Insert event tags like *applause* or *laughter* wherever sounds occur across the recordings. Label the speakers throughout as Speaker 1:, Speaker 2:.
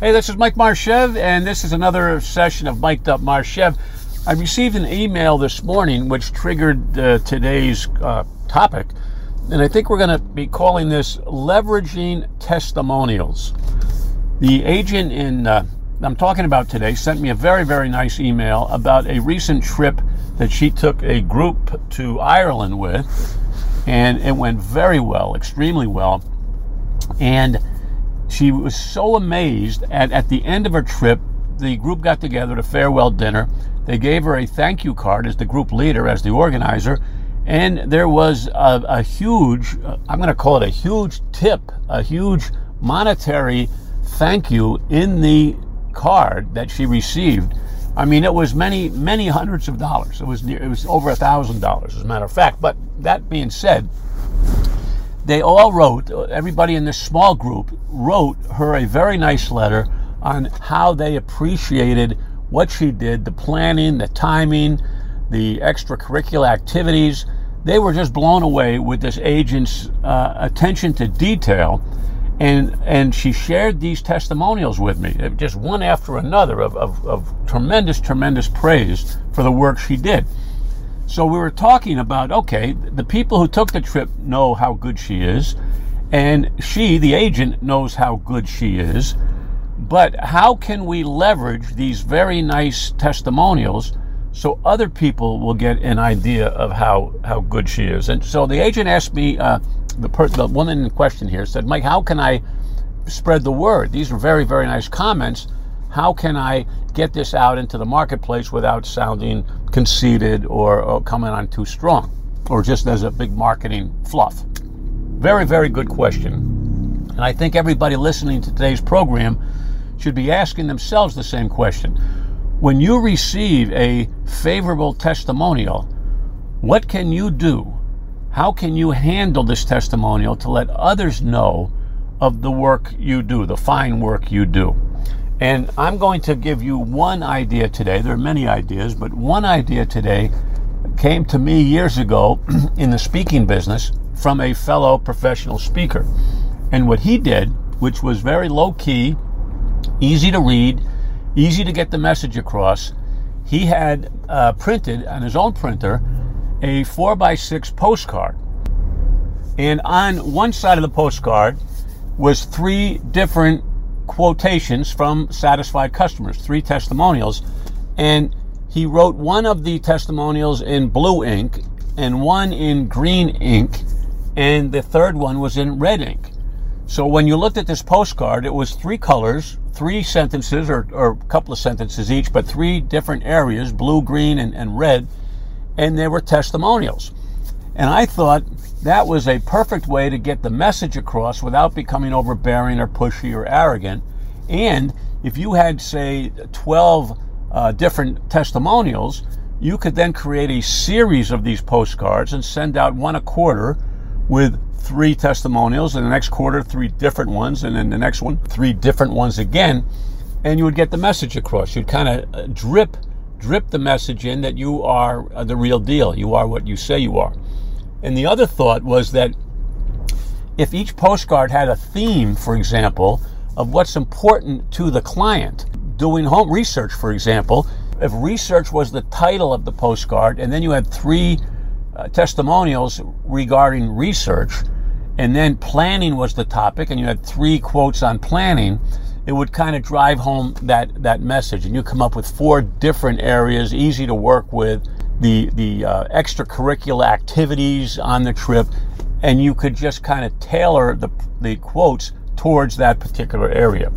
Speaker 1: Hey, this is Mike Marchev, and this is another session of Mic'd Up Marchev. I received an email this morning which triggered uh, today's uh, topic, and I think we're going to be calling this Leveraging Testimonials. The agent in uh, I'm talking about today sent me a very, very nice email about a recent trip that she took a group to Ireland with, and it went very well, extremely well. And she was so amazed at, at the end of her trip, the group got together at a farewell dinner. They gave her a thank you card as the group leader, as the organizer, and there was a, a huge, uh, I'm going to call it a huge tip, a huge monetary thank you in the card that she received. I mean, it was many, many hundreds of dollars. It was near, it was over a thousand dollars, as a matter of fact. But that being said, they all wrote, everybody in this small group wrote her a very nice letter on how they appreciated what she did, the planning, the timing, the extracurricular activities. They were just blown away with this agent's uh, attention to detail. And, and she shared these testimonials with me, just one after another, of, of, of tremendous, tremendous praise for the work she did. So we were talking about okay, the people who took the trip know how good she is, and she, the agent, knows how good she is. But how can we leverage these very nice testimonials so other people will get an idea of how, how good she is? And so the agent asked me, uh, the, per- the woman in question here said, Mike, how can I spread the word? These are very, very nice comments how can I get this out into the marketplace without sounding conceited or, or coming on too strong or just as a big marketing fluff? Very, very good question. And I think everybody listening to today's program should be asking themselves the same question. When you receive a favorable testimonial, what can you do? How can you handle this testimonial to let others know of the work you do, the fine work you do? And I'm going to give you one idea today. There are many ideas, but one idea today came to me years ago *clears throat* in the speaking business from a fellow professional speaker. And what he did, which was very low key, easy to read, easy to get the message across, he had uh, printed on his own printer a 4x6 postcard. And on one side of the postcard was three different quotations from satisfied customers, three testimonials. And he wrote one of the testimonials in blue ink and one in green ink, and the third one was in red ink. So when you looked at this postcard, it was three colors, three sentences, or, or a couple of sentences each, but three different areas blue, green, and, and red, and they were testimonials. And I thought that was a perfect way to get the message across without becoming overbearing or pushy or arrogant. And if you had, say, 12 uh, different testimonials, you could then create a series of these postcards and send out one a quarter with three testimonials, and the next quarter, three different ones, and then the next one, three different ones again. And you would get the message across. You'd kind of uh, drip, drip the message in that you are uh, the real deal. You are what you say you are. And the other thought was that if each postcard had a theme, for example, of what's important to the client, doing home research, for example, if research was the title of the postcard, and then you had three uh, testimonials regarding research, and then planning was the topic, and you had three quotes on planning, it would kind of drive home that, that message. And you come up with four different areas, easy to work with, the the uh, extracurricular activities on the trip, and you could just kind of tailor the the quotes towards that particular area.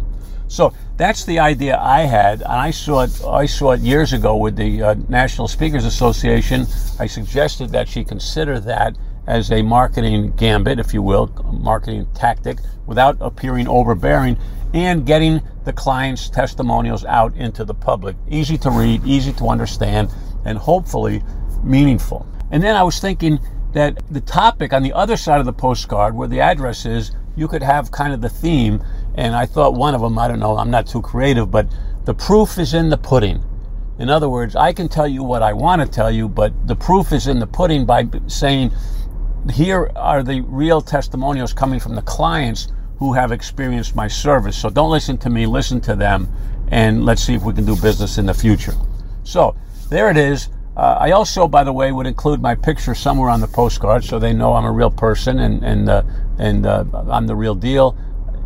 Speaker 1: So that's the idea I had, and I saw it. I saw it years ago with the uh, National Speakers Association. I suggested that she consider that as a marketing gambit, if you will, marketing tactic, without appearing overbearing and getting the client's testimonials out into the public. Easy to read, easy to understand, and hopefully meaningful. And then I was thinking that the topic on the other side of the postcard, where the address is, you could have kind of the theme. And I thought one of them, I don't know, I'm not too creative, but the proof is in the pudding. In other words, I can tell you what I want to tell you, but the proof is in the pudding by saying, here are the real testimonials coming from the clients who have experienced my service. So don't listen to me, listen to them, and let's see if we can do business in the future. So there it is. Uh, I also, by the way, would include my picture somewhere on the postcard so they know I'm a real person and and uh, and uh, I'm the real deal.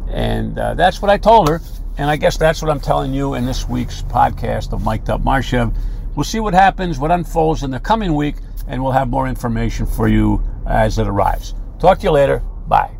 Speaker 1: And uh, that's what I told her. And I guess that's what I'm telling you in this week's podcast of Mic'd Up Marchev. We'll see what happens, what unfolds in the coming week, and we'll have more information for you as it arrives. Talk to you later. Bye.